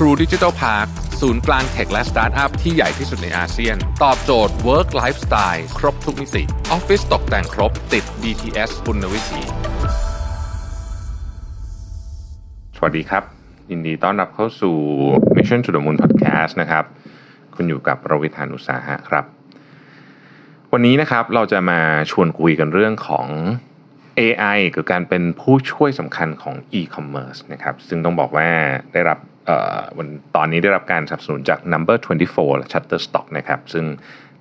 True Digital Park ศูนย์กลางเทคและสตาร์ทอัพที่ใหญ่ที่สุดในอาเซียน ตอบโจทย์ Work Lifestyle ครบทุกมิติออฟฟิศตกแต่งครบติด BTS คุณวิถีสวัสดีครับ ยินดีต้อนรับเข้าสู่ Mission to the Moon Podcast นะครับ คุณอยู่กับประวิทยานุสาหะครับ วันนี้นะครับเราจะมาชวนคุยกันเรื่องของ AI คือการเป็นผู้ช่วยสำคัญของ e-commerce นะครับ ซึ่งต้องบอกว่าได้รับ วันตอนนี้ได้รับการสนับสนุนจาก Number 24 และ Shutterstock นะครับ ซึ่ง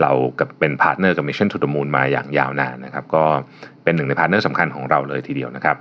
เราก็เป็นพาร์ทเนอร์กับ Mission to the Moon มาอย่างยาวนานนะครับ ก็เป็นหนึ่งในพาร์ทเนอร์สำคัญของเราเลยทีเดียวนะครับ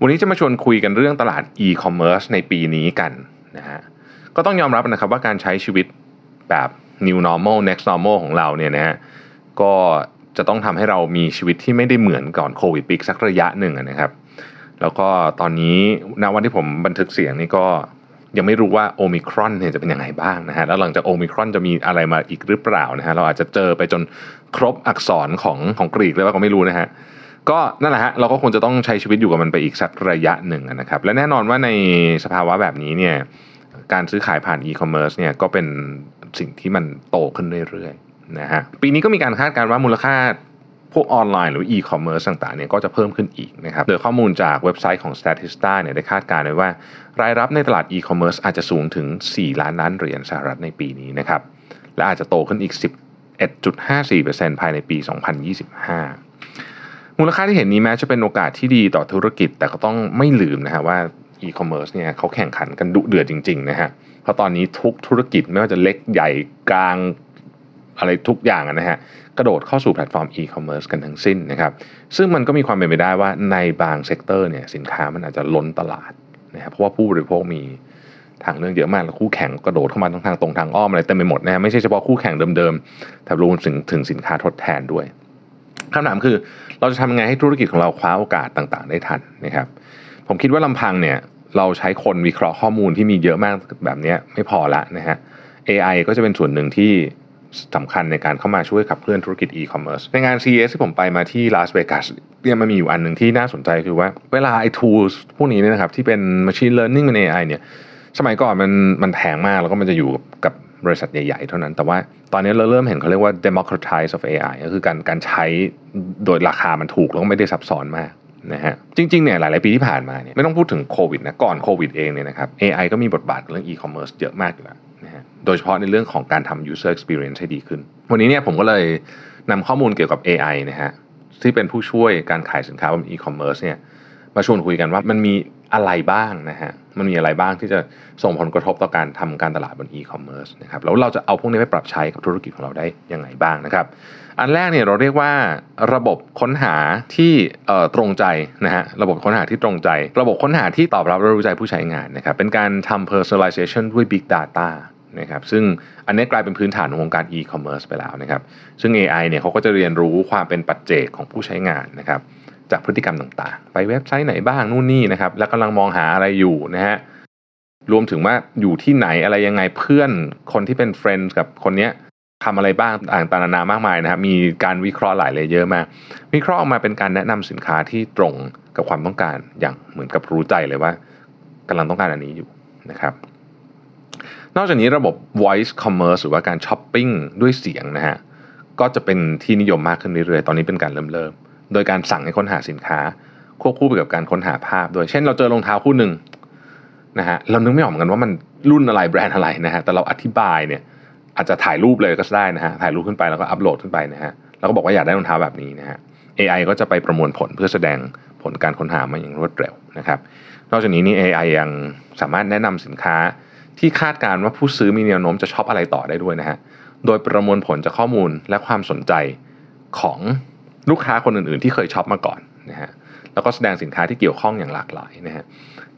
วันนี้จะมาชวนคุยกันเรื่องตลาด e-commerce ในปีนี้กันนะฮะก็ต้องยอมรับนะครับว่าการใช้ชีวิตแบบ new normal next normal ของเราเนี่ยนะฮะก็จะต้องทำให้เรามีชีวิตที่ไม่ได้เหมือนก่อนโควิดไปสักระยะหนึ่งนะครับ แล้วก็ตอนนี้ณวันที่ผมบันทึกเสียงนี่ก็ ยังไม่รู้ว่าโอมิครอนเนี่ยจะเป็นยังไงบ้างนะฮะแล้วหลังจากโอมิครอนจะมีอะไรมาอีกหรือเปล่านะฮะเราอาจจะเจอไปจนครบอักษรของของกรีกเลยว่าก็ไม่รู้นะฮะก็นั่นแหละฮะเราก็คงจะต้องใช้ชีวิตอยู่กับมันไปอีกสักระยะหนึ่งนะครับและแน่นอนว่าในสภาวะแบบนี้เนี่ยการซื้อขายผ่านอีคอมเมิร์ซเนี่ยก็เป็นสิ่งที่มันโตขึ้นเรื่อยๆนะฮะปีนี้ก็มีการคาดการณ์ว่ามูลค่า พวกออนไลน์หรืออีคอมเมิร์ซต่างๆเนี่ยก็จะเพิ่มขึ้นอีกนะครับโดยข้อมูลจากเว็บไซต์ของ Statista เนี่ยได้คาดการณ์ไว้ว่า รายรับในตลาดอีคอมเมิร์ซอาจจะสูงถึง 4 ล้านล้านเหรียญสหรัฐในปีนี้นะครับและอาจจะโตขึ้นอีก 11.54%ภายในปี 2025 มูลค่าที่เห็นนี้แม้จะเป็นโอกาสที่ดีต่อธุรกิจ แต่ก็ต้องไม่ลืมนะฮะว่าอีคอมเมิร์ซเนี่ยเขาแข่งขันกันดุเดือดจริงๆนะฮะเพราะตอนนี้ทุกธุรกิจไม่ว่าจะเล็กใหญ่กลางอะไรทุกอย่างนะฮะ กระโดดเข้าสู่แพลตฟอร์มอีคอมเมิร์ซกันทั้งสิ้นนะครับ ซึ่งมันก็มีความเป็นไปได้ว่าในบาง sector เนี่ยสินค้ามันอาจจะล้นตลาดนะครับเพราะว่าผู้บริโภคมีทางเลือกเยอะมากแล้วคู่แข่งกระโดดเข้ามาทั้งทางตรงทางอ้อมอะไรเต็มไปหมดนะฮะไม่ใช่เฉพาะคู่แข่งเดิมๆแต่รวมถึงถึงสินค้าทดแทนด้วยคำถามคือเราจะทำยังไงให้ธุรกิจของเราคว้าโอกาสต่างๆ ได้ทันนะครับ ผมคิดว่าลำพังเนี่ยเราใช้คนวิเคราะห์ข้อมูลที่มีเยอะมากแบบนี้ไม่พอละนะฮะ AI ก็จะเป็นส่วนหนึ่งที่ สำคัญในการเข้ามาช่วยขับเคลื่อนธุรกิจอีคอมเมิร์ซในงาน CES ที่ผมไปมาที่ลาสเวกัสเนี่ยมันมีอยู่อันหนึ่งที่น่าสนใจคือว่าเวลาไอ้ tools พวกนี้เนี่ยนะครับที่เป็น machine learning เป็น AI เนี่ยสมัยก่อนมันมันแพงมากแล้วก็มันจะอยู่กับบริษัทใหญ่ๆ เท่านั้น แต่ว่าตอนนี้เราเริ่มเห็นเขาเรียกว่า democratize of AI ก็คือการการใช้โดยราคามันถูกแล้วก็ไม่ได้ซับซ้อนมากนะฮะจริงๆเนี่ยหลายๆปีที่ผ่านมาเนี่ยไม่ต้องพูดถึงโควิดนะก่อนโควิดเองเนี่ยนะครับ AI ก็มีบทบาทเรื่อง e-commerce เยอะมากอยู่แล้ว นะฮะโดยเฉพาะในเรื่องของการทำ user experience ให้ดีขึ้น วันนี้เนี่ยผมก็เลยนำข้อมูลเกี่ยวกับ AI นะฮะที่เป็นผู้ช่วยการขายสินค้าบน e-commerce เนี่ยมาชวนคุยกันว่ามันมี อะไรบ้างนะฮะ มันมีอะไรบ้างที่จะส่งผลกระทบต่อการทำการตลาดบน e-commerce นะครับ แล้วเราจะเอาพวกนี้ไปปรับใช้กับธุรกิจของเราได้ยังไงบ้างนะครับ อันแรกเนี่ยเราเรียกว่าระบบค้นหาที่ตรงใจนะฮะ ระบบค้นหาที่ตรงใจ ระบบค้นหาที่ตอบรับและรู้ใจผู้ใช้งานนะครับ เป็นการทำ personalization ด้วย big data นะครับซึ่งอันนี้กลายเป็นพื้นฐานของวงการ e-commerce ไปแล้วนะครับ ซึ่ง AI เนี่ยเขาก็จะเรียนรู้ความเป็นปัจเจกของผู้ใช้งานนะครับ จากพฤติกรรมต่างๆ ไปเว็บไซต์ไหนบ้างนู่นนี่นะครับ แล้วกำลังมองหาอะไรอยู่นะฮะรวมถึงว่าอยู่ที่ไหนอะไรยังไงเพื่อนคนที่เป็นเฟรนด์กับคนเนี้ยทำอะไรบ้างต่างๆนานามากมายนะครับมีการวิเคราะห์หลายเลยเยอะมากวิเคราะห์ออกมาเป็นการแนะนำสินค้าที่ตรงกับความต้องการอย่างเหมือนกับรู้ใจเลยว่ากำลังต้องการอันนี้อยู่นะครับ นอกจากนี้ระบบ voice commerce หรือว่าการช้อปปิ้งด้วยเสียงนะฮะก็จะเป็นที่นิยมมากขึ้นเรื่อยๆ ตอนนี้เป็นการเริ่มเริ่ม โดยการสั่งให้ค้นหาสินค้า ควบคู่ไปกับการค้นหาภาพด้วย เช่นเราเจอรองเท้าคู่หนึ่งนะฮะเรานึกไม่ออกเหมือนกันว่ามันรุ่นอะไรแบรนด์อะไรนะฮะแต่เราอธิบายเนี่ยอาจจะถ่ายรูปเลยก็ได้นะฮะถ่ายรูปขึ้นไปแล้วก็อัปโหลดขึ้นไปนะฮะแล้วก็บอกว่าอยากได้รองเท้าแบบนี้นะฮะ AI ก็จะไปประมวลผลเพื่อแสดงผลการค้นหามาอย่างรวดเร็วนะครับ นอกจากนี้นี่ AI ยังสามารถแนะนำสินค้าที่คาดการณ์ว่าผู้ซื้อมีแนวโน้มจะชอบอะไรต่อได้ด้วยนะฮะ โดยประมวลผลจากข้อมูลและความสนใจของ ลูกค้าคนอื่นๆ ที่เคยช็อปมาก่อนนะฮะแล้วก็แสดงสินค้าที่เกี่ยวข้องอย่างหลากหลายนะฮะ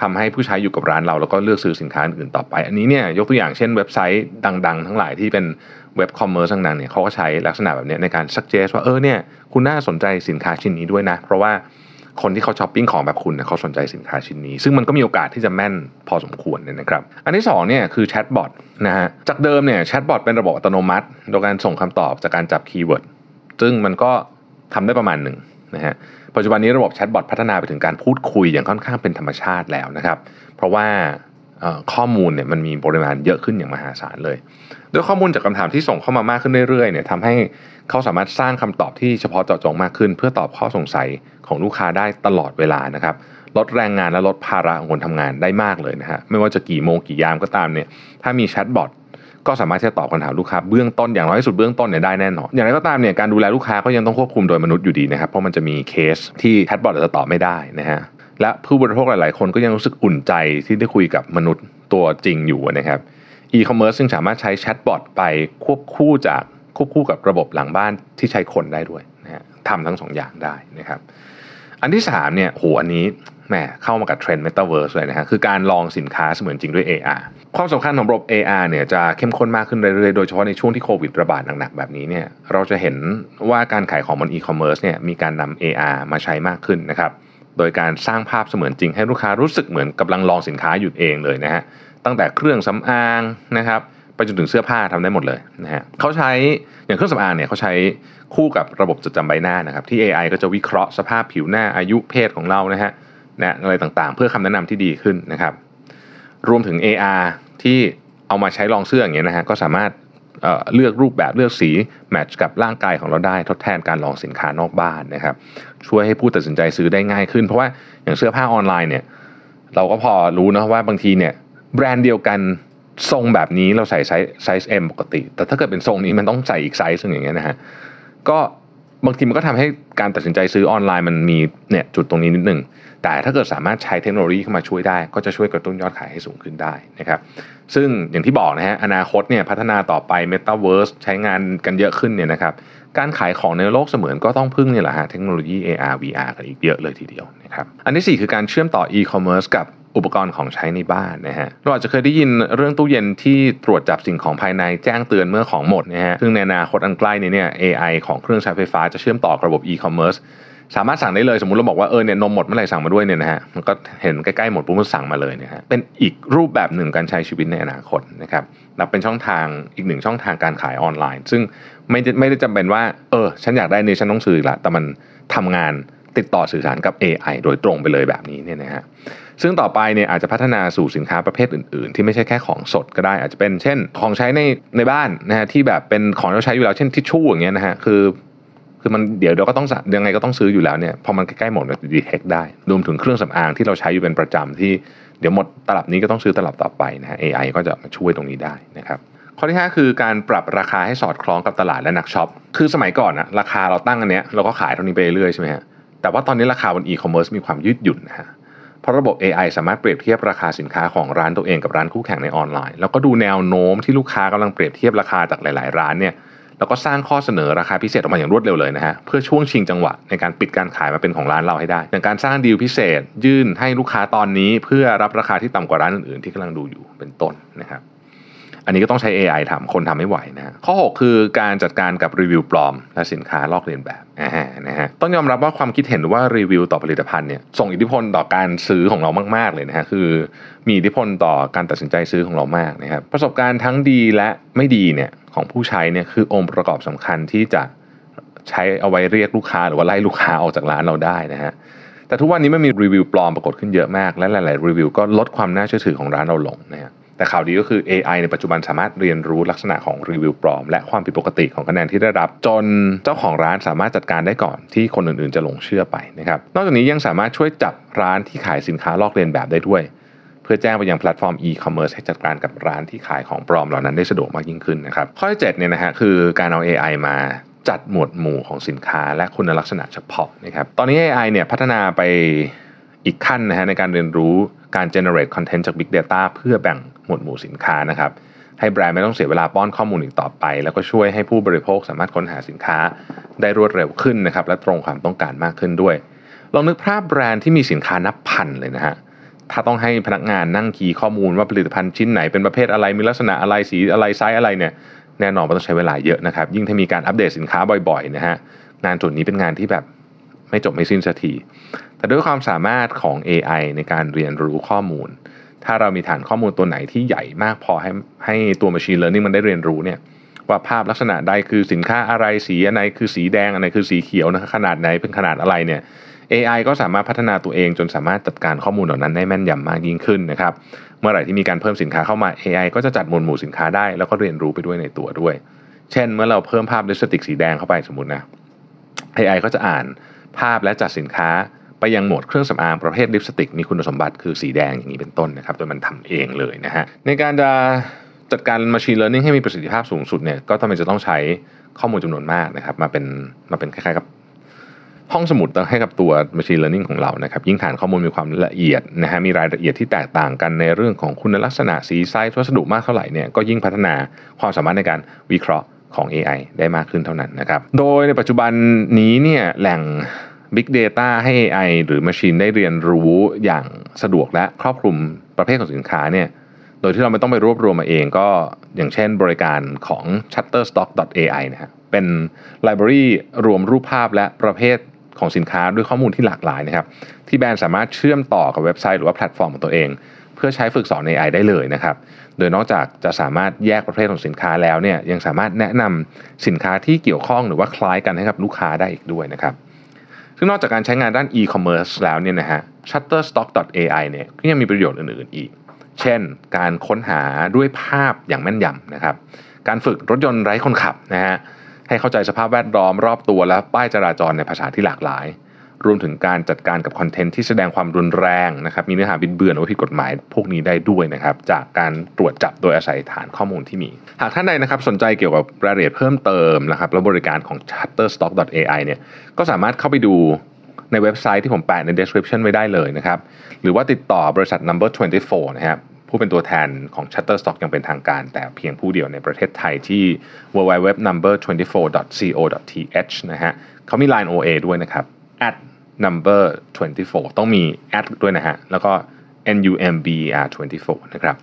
ทำให้ผู้ใช้อยู่กับร้านเราแล้วก็เลือกซื้อสินค้าอื่นต่อไป อันนี้เนี่ยยกตัวอย่างเช่นเว็บไซต์ดัง ๆ ทั้งหลายที่เป็นเว็บ commerce ต่างๆเนี่ยเขาก็ใช้ลักษณะแบบนี้ในการ suggest ว่าเออเนี่ยคุณน่าสนใจสินค้าชิ้นนี้ด้วยนะ เพราะว่าคนที่เขาช้อปปิ้งของแบบคุณเนี่ยเขาสนใจสินค้าชิ้นนี้ ซึ่งมันก็มีโอกาสที่จะแม่นพอสมควรเนี่ยนะครับ อันที่2เนี่ยคือแชทบอทนะฮะจากเดิมเนี่ยแชทบอทเป็นระบบอัตโนมัติ โดยการส่งคำตอบจากการจับ keyword ซึ่งมันก็ ทำได้ประมาณหนึ่งนะฮะปัจจุบันนี้ระบบแชทบอทพัฒนาไปถึงการพูดคุยอย่างค่อนข้างเป็นธรรมชาติแล้วนะครับ เพราะว่าข้อมูลเนี่ยมันมีปริมาณเยอะขึ้นอย่างมหาศาลเลยด้วยข้อมูลจากคำถามที่ส่งเข้ามามากขึ้นเรื่อยๆเนี่ยทำให้เขาสามารถสร้างคำตอบที่เฉพาะเจาะจงมากขึ้น เพื่อตอบข้อสงสัยของลูกค้าได้ตลอดเวลานะครับลดแรงงานและลดภาระของคนทำงานได้มากเลยนะฮะไม่ว่าจะกี่โมงกี่ยามก็ตามเนี่ยถ้ามีแชทบอท ก็สามารถที่จะตอบคำถามลูกค้าเบื้องต้นอย่างน้อยที่สุดเบื้องต้นเนี่ยได้แน่นอน อย่างไรก็ตามเนี่ยการดูแลลูกค้าก็ยังต้องควบคุมโดยมนุษย์อยู่ดีนะครับ เพราะมันจะมีเคสที่แชทบอทจะตอบไม่ได้นะฮะและผู้บริโภคหลาย ๆ คนก็ยังรู้สึกอุ่นใจที่ได้คุยกับมนุษย์ตัวจริงอยู่นะครับอีคอมเมิร์ซซึ่งสามารถใช้แชทบอทไปควบคู่จากควบคู่กับระบบหลังบ้านที่ใช้คนได้ด้วยนะฮะทำทั้งสองอย่างได้นะครับ อันที่3เนี่ยโหอันนี้ แหมเข้ามากับเทรนด์ Metaverse เลยนะฮะคือการลองสินค้าเสมือนจริงด้วย AR ความสำคัญของระบบ AR เนี่ยจะเข้มข้นมากขึ้นเรื่อยๆ โดยเฉพาะในช่วงที่โควิดระบาดหนักๆ แบบนี้เนี่ยเราจะเห็นว่าการขายของบนอีคอมเมิร์ซเนี่ยมีการนำ AR มาใช้มากขึ้นนะครับโดยการสร้างภาพเสมือนจริงให้ลูกค้ารู้สึกเหมือนกำลังลองสินค้าอยู่เองเลยนะฮะตั้งแต่เครื่องสำอางนะครับไปจนถึงเสื้อผ้าทำได้หมดเลยนะฮะเขาใช้อย่างเครื่องสำอางเนี่ยเขาใช้คู่กับระบบจดจำใบหน้านะครับที่ AI ก็จะวิเคราะห์สภาพผิวหน้าอายุเพศของเรานะฮะ นะอะไรต่างๆ เพื่อคำแนะนำที่ดีขึ้นนะครับ รวมถึง AR ที่เอามาใช้ลองเสื้ออย่างเงี้ยนะฮะก็สามารถเลือกรูปแบบเลือกสี match กับร่างกายของเราได้ทดแทนการลองสินค้านอกบ้านนะครับ ช่วยให้ผู้ตัดสินใจซื้อได้ง่ายขึ้น เพราะว่าอย่างเสื้อผ้าออนไลน์เนี่ยเราก็พอรู้นะว่าบางทีเนี่ยแบรนด์เดียวกันทรงแบบนี้เราใส่ไซส์ไซส์ M ปกติ แต่ถ้าเกิดเป็นทรงนี้มันต้องใส่อีกไซส์ซึ่งอย่างเงี้ยนะฮะก็บางทีมันก็ทำให้การตัดสินใจซื้อออนไลน์มันมีเนี่ยจุดตรงนี้นิดนึง แต่ถ้าเกิดสามารถใช้เทคโนโลยีเข้ามาช่วยได้ ก็จะช่วยกระตุ้นยอดขายให้สูงขึ้นได้นะครับซึ่งอย่างที่บอกนะฮะอนาคตเนี่ยพัฒนาต่อไป Metaverse ใช้งานกันเยอะขึ้นเนี่ยนะครับการขายของในโลกเสมือนก็ต้องพึ่งเนี่ยแหละฮะเทคโนโลยี AR VR กันอีกเยอะเลยทีเดียวนะครับอันที่ 4 คือการเชื่อมต่อ e-commerce กับอุปกรณ์ของใช้ในบ้านนะฮะเราอาจจะเคยได้ยินเรื่องตู้เย็นที่ตรวจจับสิ่งของภายในแจ้งเตือนเมื่อของหมดนะฮะซึ่งในอนาคตอันใกล้นี้เนี่ย AI ของเครื่องใช้ไฟฟ้าจะเชื่อมต่อกระบบ e-commerce สามารถสั่งได้เลยสมมติเราบอกว่าเออเนี่ยนมหมดเมื่อไหร่สั่งมาด้วยเนี่ยนะฮะมันก็เห็นใกล้ๆหมดปุ๊บมันสั่งมาเลยเนะฮะเป็นอีกรูปแบบหนึ่งการใช้ชีวิตในอนาคตนะครับนับเป็นช่องทางอีกหนึ่งช่องทางการขายออนไลน์ ซึ่งไม่ไม่ได้จำเป็นว่าเออฉันอยากได้นี่ฉันต้องซื้อละแต่มันทำงานติดต่อสื่อสารกับ AI โดยตรงไปเลยแบบนี้เนี่ยนะฮะซึ่งต่อไปเนี่ยอาจจะพัฒนาสู่สินค้าประเภทอื่น ๆ ที่ไม่ใช่แค่ของสดก็ได้ อาจจะเป็นเช่น ของใช้ในในบ้านนะฮะที่แบบเป็นของที่เราใช้อยู่แล้วเช่นทิชชู่อย่างเงี้ยนะฮะคือ คือมันเดี๋ยวเราก็ต้องยังไงก็ต้องซื้ออยู่แล้วเนี่ยพอมันใกล้ๆหมดมันจะ detect ได้ รวมถึงเครื่องสำอางที่เราใช้อยู่เป็นประจำที่เดี๋ยวหมดตลับนี้ก็ต้องซื้อตลับต่อไปนะฮะ AI ก็จะมาช่วยตรงนี้ได้นะครับข้อที่ 5 คือการปรับราคาให้สอดคล้องกับตลาดและนักช็อป คือสมัยก่อนอะราคาเราตั้งอันเนี้ยเราก็ขายเท่านี้ไปเรื่อยใช่ไหมฮะ แต่ว่าตอนนี้ราคาบนอีคอมเมิร์ซมีความยืดหยุ่นนะฮะ เพราะระบบ AI สามารถเปรียบเทียบราคาสินค้าของร้านตัวเองกับร้านคู่แข่งในออนไลน์ แล้วก็ดูแนวโน้มที่ลูกค้ากำลังเปรียบเทียบราคาจากหลาย ๆ ร้านเนี่ย แล้วก็สร้างข้อเสนอราคาพิเศษออกมาอย่างรวดเร็วเลยนะฮะเพื่อช่วงชิงจังหวะในการปิดการขายมาเป็นของร้านเราให้ได้อย่างการสร้างดีลพิเศษ ยื่นให้ลูกค้าตอนนี้ เพื่อรับราคาที่ต่ำกว่าร้านอื่นๆที่กำลังดูอยู่เป็นต้นนะครับ อันนี้ก็ต้องใช้ AI ทำคนทำไม่ไหวนะข้อ 6 คือการจัดการกับรีวิวปลอม และสินค้าลอกเลียนแบบนะฮะต้องยอมรับว่าความคิดเห็นว่ารีวิวต่อผลิตภัณฑ์เนี่ยส่งอิทธิพลต่อการซื้อของเรามาก ๆ เลยนะฮะคือมีอิทธิพลต่อการตัดสินใจซื้อของเรามากนะครับประสบการณ์ทั้งดีและไม่ดีเนี่ยของผู้ใช้เนี่ยคือองค์ประกอบสำคัญที่จะใช้เอาไว้เรียกลูกค้าหรือว่าไล่ลูกค้าออกจากร้านเราได้นะฮะแต่ทุกวันนี้ไมันมีรีวิวปลอมปรากฏขึ้นเยอะมาก และหลาย ๆ รีวิวก็ลดความน่าเชื่อถือของร้านเราลงนะฮะ แต่ข่าวดีก็คือ AI ในปัจจุบันสามารถเรียนรู้ลักษณะของรีวิวปลอม และความผิดปกติของคะแนนที่ได้รับ จนเจ้าของร้านสามารถจัดการได้ก่อนที่คนอื่นๆ จะหลงเชื่อไปนะครับนอกจากนี้ยังสามารถช่วยจับร้านที่ขายสินค้าลอกเลียนแบบได้ด้วย เพื่อแจ้งไปยังแพลตฟอร์ม e-commerce ให้จัดการกับร้านที่ขายของปลอมเหล่านั้นได้สะดวกมากยิ่งขึ้นนะครับข้อที่7เนี่ยนะฮะคือการเอา AI มาจัดหมวดหมู่ของสินค้าและคุณลักษณะเฉพาะนะครับตอนนี้ AI เนี่ยพัฒนาไปอีกขั้นนะฮะในการเรียนรู้ การ generate content จาก Big Data เพื่อแบ่งหมวดหมู่สินค้านะครับ ให้แบรนด์ไม่ต้องเสียเวลาป้อนข้อมูลอีกต่อไป แล้วก็ช่วยให้ผู้บริโภคสามารถค้นหาสินค้าได้รวดเร็วขึ้นนะครับ และตรงความต้องการมากขึ้นด้วย ลองนึกภาพแบรนด์ที่มีสินค้านับพันเลยนะฮะถ้าต้องให้พนักงานนั่งคีย์ข้อมูลว่าผลิตภัณฑ์ชิ้นไหนเป็นประเภทอะไรมีลักษณะอะไรสีอะไรไซส์อะไรเนี่ยแน่นอนมันต้องใช้เวลาเยอะนะครับ ยิ่งถ้ามีการอัปเดตสินค้าบ่อยๆนะฮะงานจุดนี้เป็นงานที่แบบไม่จบไม่สิ้นสักที แต่ด้วยความสามารถของ AI ในการเรียนรู้ข้อมูล ถ้าเรามีฐานข้อมูลตัวไหนที่ใหญ่มากพอให้ให้ตัว Machine Learning มันได้เรียนรู้เนี่ยว่าภาพลักษณะใดคือสินค้าอะไรสีอะไรคือสีแดงอะไรคือสีเขียวนะขนาดไหนเป็นขนาดอะไรเนี่ย AI ก็สามารถพัฒนาตัวเองจนสามารถจัดการข้อมูลเหล่านั้นได้แม่นยำมากยิ่งขึ้นนะครับ เมื่อไหร่ที่มีการเพิ่มสินค้าเข้ามา AI ก็จะจัดหมวดหมู่สินค้าได้แล้วก็เรียนรู้ไปด้วยในตัวด้วย เช่น เมื่อเราเพิ่มภาพลิปสติกสีแดงเข้าไปสมมตินะ AI ก็จะอ่านภาพและจัดสินค้า ไปยังโหมดเครื่องสำอางประเภทลิปสติก มีคุณสมบัติคือสีแดงอย่างนี้เป็นต้นนะครับโดยมันทำเองเลยนะฮะในการจะจัดการ Machine Learning ให้มีประสิทธิภาพสูงสุดเนี่ยก็ต้องจะต้องใช้ข้อมูลจำนวนมากนะครับมาเป็นมาเป็นคล้ายๆกับห้องสมุดให้กับตัว Machine Learning ของเรานะครับยิ่งฐานข้อมูลมีความละเอียดนะฮะมีรายละเอียดที่แตกต่างกันในเรื่องของคุณลักษณะสีไซส์วัสดุมากเท่าไหร่เนี่ยก็ยิ่งพัฒนาความสามารถในการวิเคราะห์ของ AI ได้มากขึ้นเท่านั้นนะครับ โดยในปัจจุบันนี้เนี่ยแหล่ง Big Data ให้ AI หรือ Machine ได้เรียนรู้อย่างสะดวกและครอบคลุมประเภทของสินค้าเนี่ยโดยที่เราไม่ต้องไปรวบรวมมาเองก็อย่างเช่นบริการของ Shutterstock.ai นะฮะเป็นไลบรารีรวมรูปภาพและประเภทของสินค้าด้วยข้อมูลที่หลากหลายนะครับ ที่แบรนด์สามารถเชื่อมต่อกับเว็บไซต์หรือว่าแพลตฟอร์มของตัวเอง เพื่อใช้ฝึกสอน AI ได้เลยนะครับ โดยนอกจากจะสามารถแยกประเภทของสินค้าแล้วเนี่ยยังสามารถแนะนำสินค้าที่เกี่ยวข้องหรือว่าคล้ายกันให้กับลูกค้าได้อีกด้วยนะครับ ซึ่งนอกจากการใช้งานด้าน e-commerce แล้วเนี่ยนะฮะ shutterstock.ai เนี่ยก็ยังมีประโยชน์อื่นๆอีก เช่น การค้นหาด้วยภาพอย่างแม่นยำนะครับ การฝึกรถยนต์ไร้คนขับนะฮะให้เข้าใจสภาพแวดล้อมรอบตัวและป้ายจราจรในภาษาที่หลากหลาย รวมถึงการจัดการกับคอนเทนต์ที่แสดงความรุนแรงนะครับมีเนื้อหาบิดเบือนหรือผิดกฎหมายพวกนี้ได้ด้วยนะครับจากการตรวจจับโดยอาศัยฐานข้อมูลที่มี หากท่านใดนะครับสนใจเกี่ยวกับรายละเอียดเพิ่มเติมนะครับและบริการของ Shutterstock.ai เนี่ยก็สามารถเข้าไปดูในเว็บไซต์ที่ผมแปะใน description ไว้ได้เลยนะครับ หรือว่าติดต่อบริษัท number 24 นะครับผู้เป็นตัวแทนของ Shutterstock ยังเป็นทางการ แต่เพียงผู้เดียวในประเทศไทยที่ www.number24.co.th นะฮะเขามี Line OA ด้วยนะครับ at number 24 ต้องมี at ด้วยนะฮะ แล้วก็ number 24 นะครับ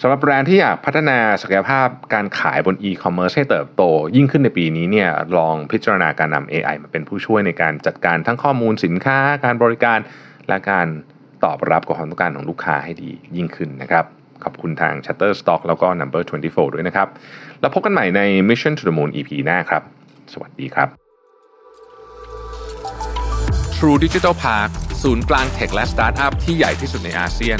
สำหรับแบรนด์ที่อยากพัฒนาศักยภาพการขายบน e-commerce ให้เติบโต ยิ่งขึ้นในปีนี้เนี่ยลองพิจารณาการนำ AI มาเป็นผู้ช่วยในการจัดการทั้งข้อมูลสินค้า การบริการ และการตอบรับกับความต้องการของลูกค้าให้ดียิ่งขึ้นนะครับขอบคุณทาง Shutterstock แล้วก็ Number 24 ด้วยนะครับ แล้วพบกันใหม่ใน Mission to the Moon EP หน้าครับ สวัสดีครับ True Digital Park ศูนย์กลางเทคและสตาร์ทอัพที่ใหญ่ที่สุดในอาเซียน